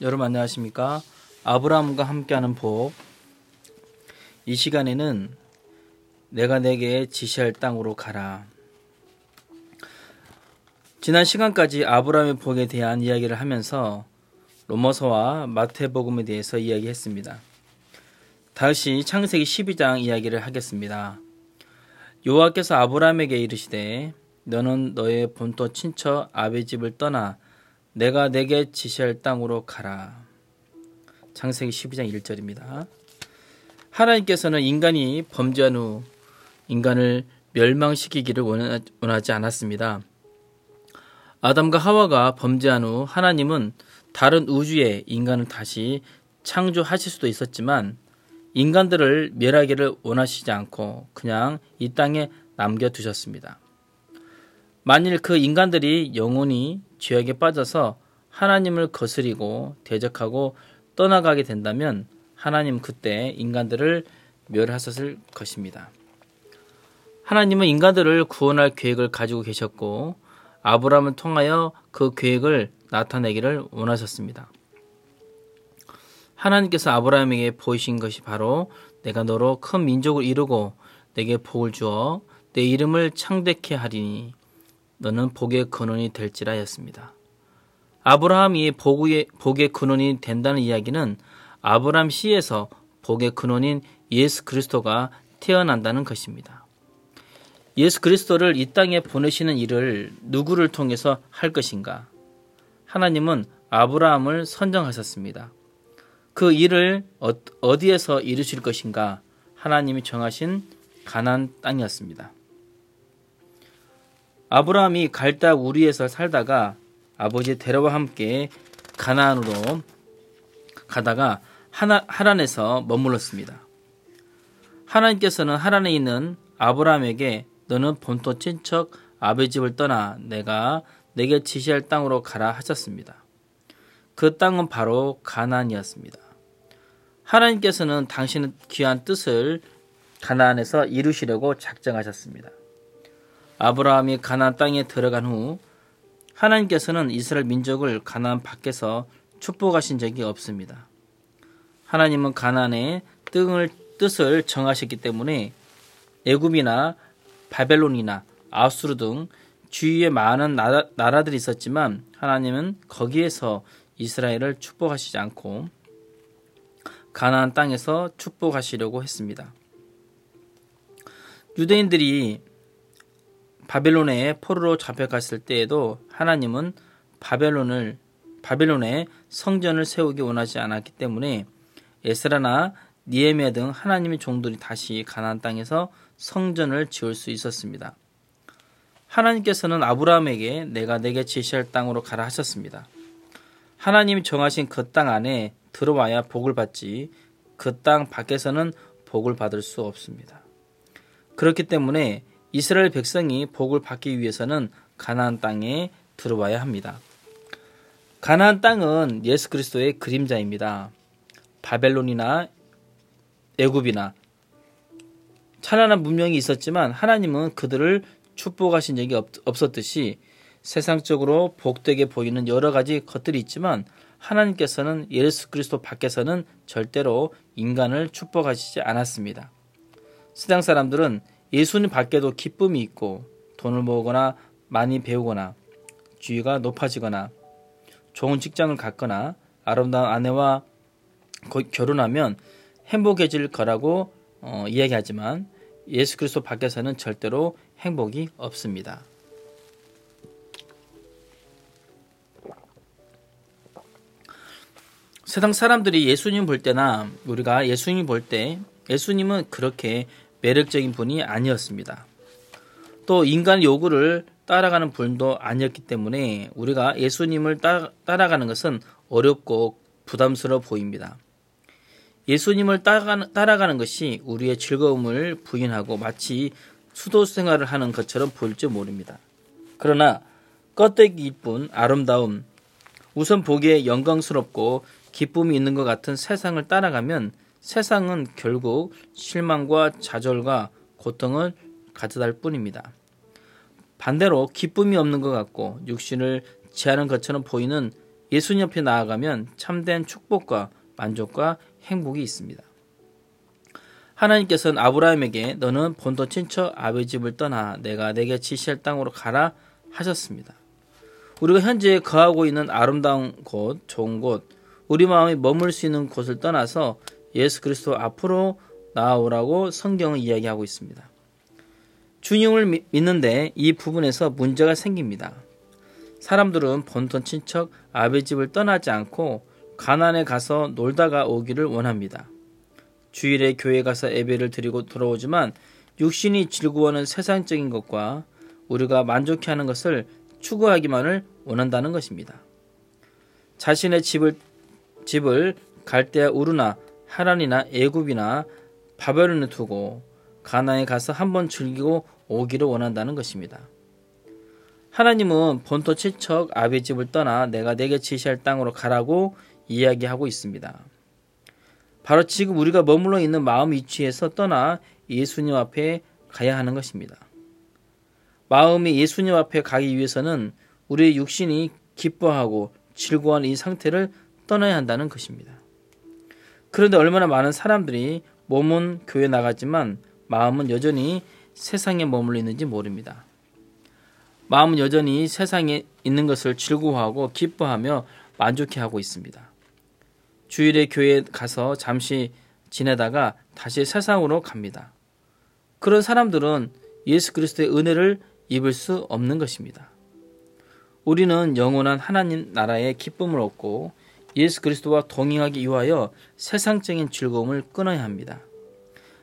여러분 안녕하십니까? 아브라함과 함께하는 복. 이 시간에는 내가 내게 지시할 땅으로 가라. 지난 시간까지 아브라함의 복에 대한 이야기를 하면서 로머서와 마태복음에 대해서 이야기했습니다. 다시 창세기 12장 이야기를 하겠습니다. 여호와께서 아브라함에게 이르시되 너는 너의 본토 친처 아베 집을 떠나 내가 내게 지시할 땅으로 가라. 창세기 12장 1절입니다. 하나님께서는 인간이 범죄한 후 인간을 멸망시키기를 원하지 않았습니다. 아담과 하와가 범죄한 후 하나님은 다른 우주에 인간을 다시 창조하실 수도 있었지만 인간들을 멸하기를 원하시지 않고 그냥 이 땅에 남겨두셨습니다. 만일 그 인간들이 영원히 죄악에 빠져서 하나님을 거스리고 대적하고 떠나가게 된다면 하나님 그때 인간들을 멸하셨을 것입니다. 하나님은 인간들을 구원할 계획을 가지고 계셨고 아브라함을 통하여 그 계획을 나타내기를 원하셨습니다. 하나님께서 아브라함에게 보이신 것이 바로 내가 너로 큰 민족을 이루고 내게 복을 주어 내 이름을 창대케 하리니 너는 복의 근원이 될지라 였습니다. 아브라함이 복의, 복의 근원이 된다는 이야기는 아브라함 시에서 복의 근원인 예수 그리스도가 태어난다는 것입니다. 예수 그리스도를 이 땅에 보내시는 일을 누구를 통해서 할 것인가? 하나님은 아브라함을 선정하셨습니다. 그 일을 어, 어디에서 이루실 것인가? 하나님이 정하신 가난 땅이었습니다. 아브라함이 갈다 우리에서 살다가 아버지 데려와 함께 가나안으로 가다가 하나, 하란에서 머물렀습니다. 하나님께서는 하란에 있는 아브라함에게 너는 본토 친척 아베 집을 떠나 내가 내게 지시할 땅으로 가라 하셨습니다. 그 땅은 바로 가나안이었습니다. 하나님께서는 당신의 귀한 뜻을 가나안에서 이루시려고 작정하셨습니다. 아브라함이 가나안 땅에 들어간 후 하나님께서는 이스라엘 민족을 가나안 밖에서 축복하신 적이 없습니다. 하나님은 가나안의 뜻을, 정하셨기 때문에 애굽이나 바벨론이나 아수르 등 주위에 많은 나라, 나라들이 있었지만 하나님은 거기에서 이스라엘을 축복하시지 않고 가나안 땅에서 축복하시려고 했습니다. 유대인들이 바벨론에 포로로 잡혀갔을 때에도 하나님은 바벨론을 바벨론에 성전을 세우기 원하지 않았기 때문에 에스라나 니에메 등 하나님의 종들이 다시 가나안 땅에서 성전을 지을 수 있었습니다. 하나님께서는 아브라함에게 내가 내게 제시할 땅으로 가라 하셨습니다. 하나님이 정하신 그 땅 안에 들어와야 복을 받지 그 땅 밖에서는 복을 받을 수 없습니다. 그렇기 때문에 이스라엘 백성이 복을 받기 위해서는 가나안 땅에 들어와야 합니다. 가나안 땅은 예수 그리스도의 그림자입니다. 바벨론이나 애굽이나 찬란한 문명이 있었지만 하나님은 그들을 축복하신 적이 없, 없었듯이 세상적으로 복되게 보이는 여러 가지 것들이 있지만 하나님께서는 예수 그리스도 밖에서는 절대로 인간을 축복하시지 않았습니다. 세상 사람들은 예수님 밖에도 기쁨이 있고 돈을 모으거나 많이 배우거나 주의가 높아지거나 좋은 직장을 갖거나 아름다운 아내와 결혼하면 행복해질 거라고 어, 이야기하지만 예수 그리스도 밖에서는 절대로 행복이 없습니다. 세상 사람들이 예수님 볼 때나 우리가 예수님 볼 때 예수님은 그렇게 매력적인 분이 아니었습니다. 또 인간 요구를 따라가는 분도 아니었기 때문에 우리가 예수님을 따, 라가는 것은 어렵고 부담스러워 보입니다. 예수님을 따라가는, 따라가는 것이 우리의 즐거움을 부인하고 마치 수도 생활을 하는 것처럼 보일지 모릅니다. 그러나 껍데기 이쁜 아름다움, 우선 보기에 영광스럽고 기쁨이 있는 것 같은 세상을 따라가면 세상은 결국 실망과 좌절과 고통을 가져다 할 뿐입니다. 반대로 기쁨이 없는 것 같고 육신을 제하는 것처럼 보이는 예수님 옆에 나아가면 참된 축복과 만족과 행복이 있습니다. 하나님께서는 아브라함에게 너는 본토 친척 아버지 집을 떠나 내가 내게 지시할 땅으로 가라 하셨습니다. 우리가 현재 거하고 있는 아름다운 곳, 좋은 곳, 우리 마음이 머물 수 있는 곳을 떠나서 예수 그리스도 앞으로 나아오라고 성경은 이야기하고 있습니다. 주님을 믿는데 이 부분에서 문제가 생깁니다. 사람들은 본토 친척 아베 집을 떠나지 않고 가난에 가서 놀다가 오기를 원합니다. 주일에 교회 가서 예배를 드리고 돌아오지만 육신이 즐거워하는 세상적인 것과 우리가 만족해하는 것을 추구하기만을 원한다는 것입니다. 자신의 집을 집을 갈대아 우르나 하란이나 애굽이나 바벨론에 두고 가나에 가서 한번 즐기고 오기를 원한다는 것입니다. 하나님은 본토 친척 아비 집을 떠나 내가 내게 지시할 땅으로 가라고 이야기하고 있습니다. 바로 지금 우리가 머물러 있는 마음 위치에서 떠나 예수님 앞에 가야 하는 것입니다. 마음이 예수님 앞에 가기 위해서는 우리의 육신이 기뻐하고 즐거워하는 이 상태를 떠나야 한다는 것입니다. 그런데 얼마나 많은 사람들이 몸은 교회 나가지만 마음은 여전히 세상에 머물러 있는지 모릅니다. 마음은 여전히 세상에 있는 것을 즐거워하고 기뻐하며 만족해하고 있습니다. 주일에 교회에 가서 잠시 지내다가 다시 세상으로 갑니다. 그런 사람들은 예수 그리스도의 은혜를 입을 수 없는 것입니다. 우리는 영원한 하나님 나라의 기쁨을 얻고 예수 그리스도와 동행하기 위하여 세상적인 즐거움을 끊어야 합니다.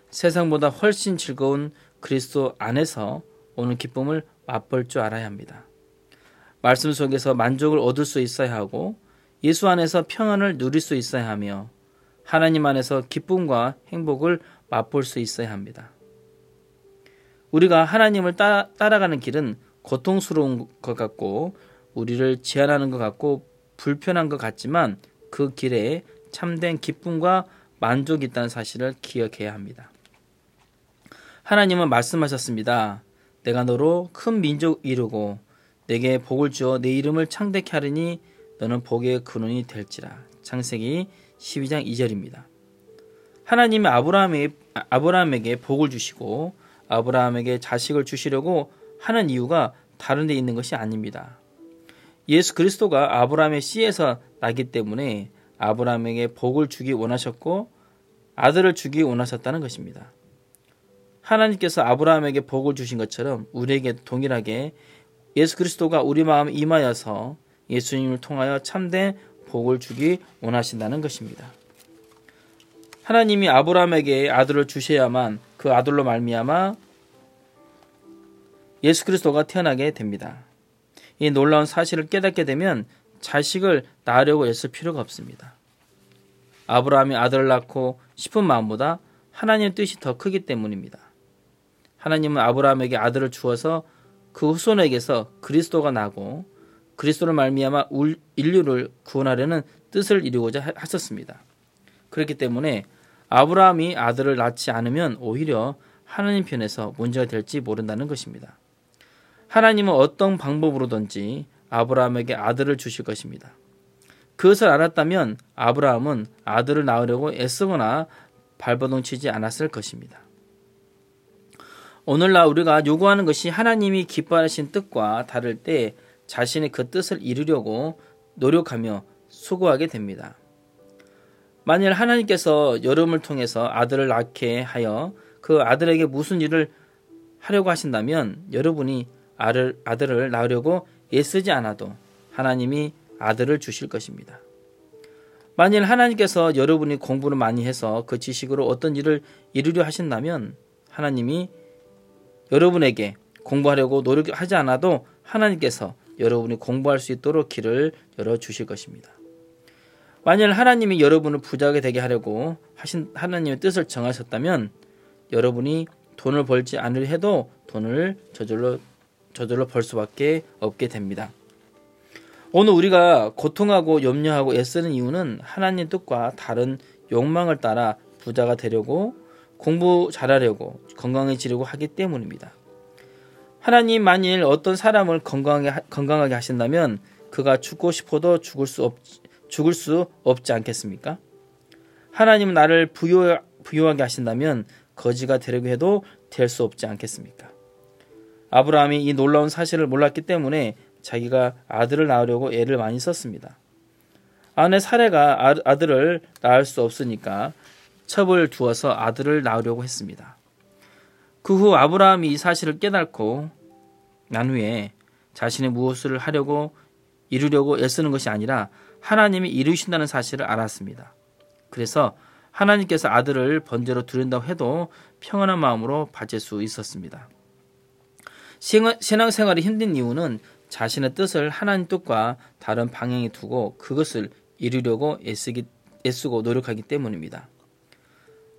세상보다 훨씬 즐거운 그리스도 안에서 오는 기쁨을 맛볼 줄 알아야 합니다. 말씀 속에서 만족을 얻을 수 있어야 하고 예수 안에서 평안을 누릴 수 있어야 하며 하나님 안에서 기쁨과 행복을 맛볼 수 있어야 합니다. 우리가 하나님을 따, 라가는 길은 고통스러운 것 같고 우리를 제한하는 것 같고 불편한 것 같지만 그 길에 참된 기쁨과 만족이 있다는 사실을 기억해야 합니다. 하나님은 말씀하셨습니다. 내가 너로 큰 민족 이루고 내게 복을 주어 내 이름을 창대케 하리니 너는 복의 근원이 될지라. 창세기 12장 2절입니다. 하나님이 아브라함에, 아브라함에게 복을 주시고 아브라함에게 자식을 주시려고 하는 이유가 다른 데 있는 것이 아닙니다. 예수 그리스도가 아브라함의 씨에서 나기 때문에 아브라함에게 복을 주기 원하셨고 아들을 주기 원하셨다는 것입니다. 하나님께서 아브라함에게 복을 주신 것처럼 우리에게 동일하게 예수 그리스도가 우리 마음에 임하여서 예수님을 통하여 참된 복을 주기 원하신다는 것입니다. 하나님이 아브라함에게 아들을 주셔야만 그 아들로 말미암아 예수 그리스도가 태어나게 됩니다. 이 놀라운 사실을 깨닫게 되면 자식을 낳으려고 애쓸 필요가 없습니다. 아브라함이 아들을 낳고 싶은 마음보다 하나님의 뜻이 더 크기 때문입니다. 하나님은 아브라함에게 아들을 주어서 그 후손에게서 그리스도가 나고 그리스도를 말미암아 인류를 구원하려는 뜻을 이루고자 하셨습니다. 그렇기 때문에 아브라함이 아들을 낳지 않으면 오히려 하나님 편에서 문제가 될지 모른다는 것입니다. 하나님은 어떤 방법으로든지 아브라함에게 아들을 주실 것입니다. 그것을 알았다면 아브라함은 아들을 낳으려고 애쓰거나 발버둥 치지 않았을 것입니다. 오늘날 우리가 요구하는 것이 하나님이 기뻐하신 뜻과 다를 때 자신의 그 뜻을 이루려고 노력하며 수고하게 됩니다. 만일 하나님께서 여름을 통해서 아들을 낳게 하여 그 아들에게 무슨 일을 하려고 하신다면 여러분이 아들, 아들을 낳으려고 애쓰지 않아도 하나님이 아들을 주실 것입니다. 만일 하나님께서 여러분이 공부를 많이 해서 그 지식으로 어떤 일을 이루려 하신다면 하나님이 여러분에게 공부하려고 노력하지 않아도 하나님께서 여러분이 공부할 수 있도록 길을 열어 주실 것입니다. 만일 하나님이 여러분을 부자게 되게 하려고 하신 하나님의 뜻을 정하셨다면 여러분이 돈을 벌지 않으려 해도 돈을 저절로 저절로 벌 수밖에 없게 됩니다. 오늘 우리가 고통하고 염려하고 애쓰는 이유는 하나님 뜻과 다른 욕망을 따라 부자가 되려고 공부 잘하려고 건강해지려고 하기 때문입니다. 하나님 만일 어떤 사람을 건강하게, 건강하게 하신다면 그가 죽고 싶어도 죽을 수 없, 죽을 수 없지 않겠습니까? 하나님은 나를 부요, 부요하게 하신다면 거지가 되려고 해도 될 수 없지 않겠습니까? 아브라함이 이 놀라운 사실을 몰랐기 때문에 자기가 아들을 낳으려고 애를 많이 썼습니다. 아내 사례가 아, 아들을 낳을 수 없으니까 첩을 두어서 아들을 낳으려고 했습니다. 그 후 아브라함이 이 사실을 깨닫고 난 후에 자신이 무엇을 하려고 이루려고 애쓰는 것이 아니라 하나님이 이루신다는 사실을 알았습니다. 그래서 하나님께서 아들을 번제로 드린다고 해도 평안한 마음으로 바칠 수 있었습니다. 신앙생활이 힘든 이유는 자신의 뜻을 하나님 뜻과 다른 방향에 두고 그것을 이루려고 애쓰기, 애쓰고 노력하기 때문입니다.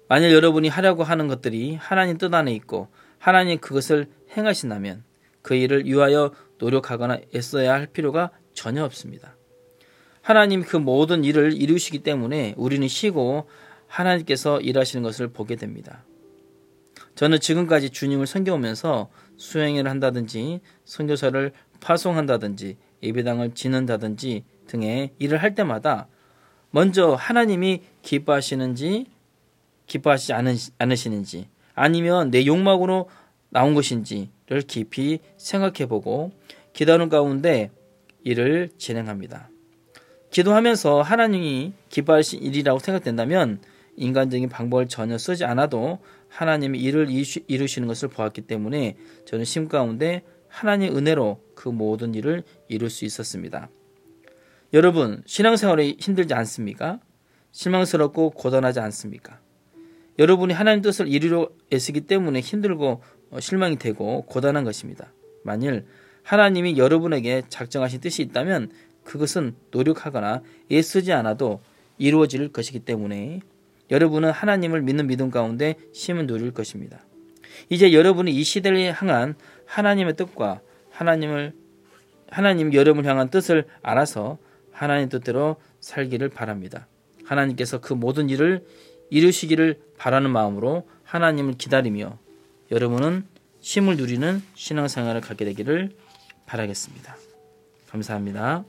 만약 여러분이 하려고 하는 것들이 하나님 뜻 안에 있고 하나님 그것을 행하신다면 그 일을 위하여 노력하거나 애써야 할 필요가 전혀 없습니다. 하나님 그 모든 일을 이루시기 때문에 우리는 쉬고 하나님께서 일하시는 것을 보게 됩니다. 저는 지금까지 주님을 섬겨오면서 수행을 한다든지 선교사를 파송한다든지 예배당을 지는다든지 등의 일을 할 때마다 먼저 하나님이 기뻐하시는지 기뻐하시지 않으시는지 아니면 내 욕망으로 나온 것인지를 깊이 생각해 보고 기도하는 가운데 일을 진행합니다. 기도하면서 하나님이 기뻐하신 일이라고 생각된다면 인간적인 방법을 전혀 쓰지 않아도 하나님이 일을 이루시는 것을 보았기 때문에 저는 심 가운데 하나님의 은혜로 그 모든 일을 이룰 수 있었습니다. 여러분, 신앙생활이 힘들지 않습니까? 실망스럽고 고단하지 않습니까? 여러분이 하나님 뜻을 이루려 애쓰기 때문에 힘들고 어, 실망이 되고 고단한 것입니다. 만일 하나님이 여러분에게 작정하신 뜻이 있다면 그것은 노력하거나 애쓰지 않아도 이루어질 것이기 때문에 여러분은 하나님을 믿는 믿음 가운데 힘을 누릴 것입니다. 이제 여러분이 이 시대를 향한 하나님의 뜻과 하나님을 하나님 여러분을 향한 뜻을 알아서 하나님 뜻대로 살기를 바랍니다. 하나님께서 그 모든 일을 이루시기를 바라는 마음으로 하나님을 기다리며 여러분은 쉼을 누리는 신앙생활을 갖게 되기를 바라겠습니다. 감사합니다.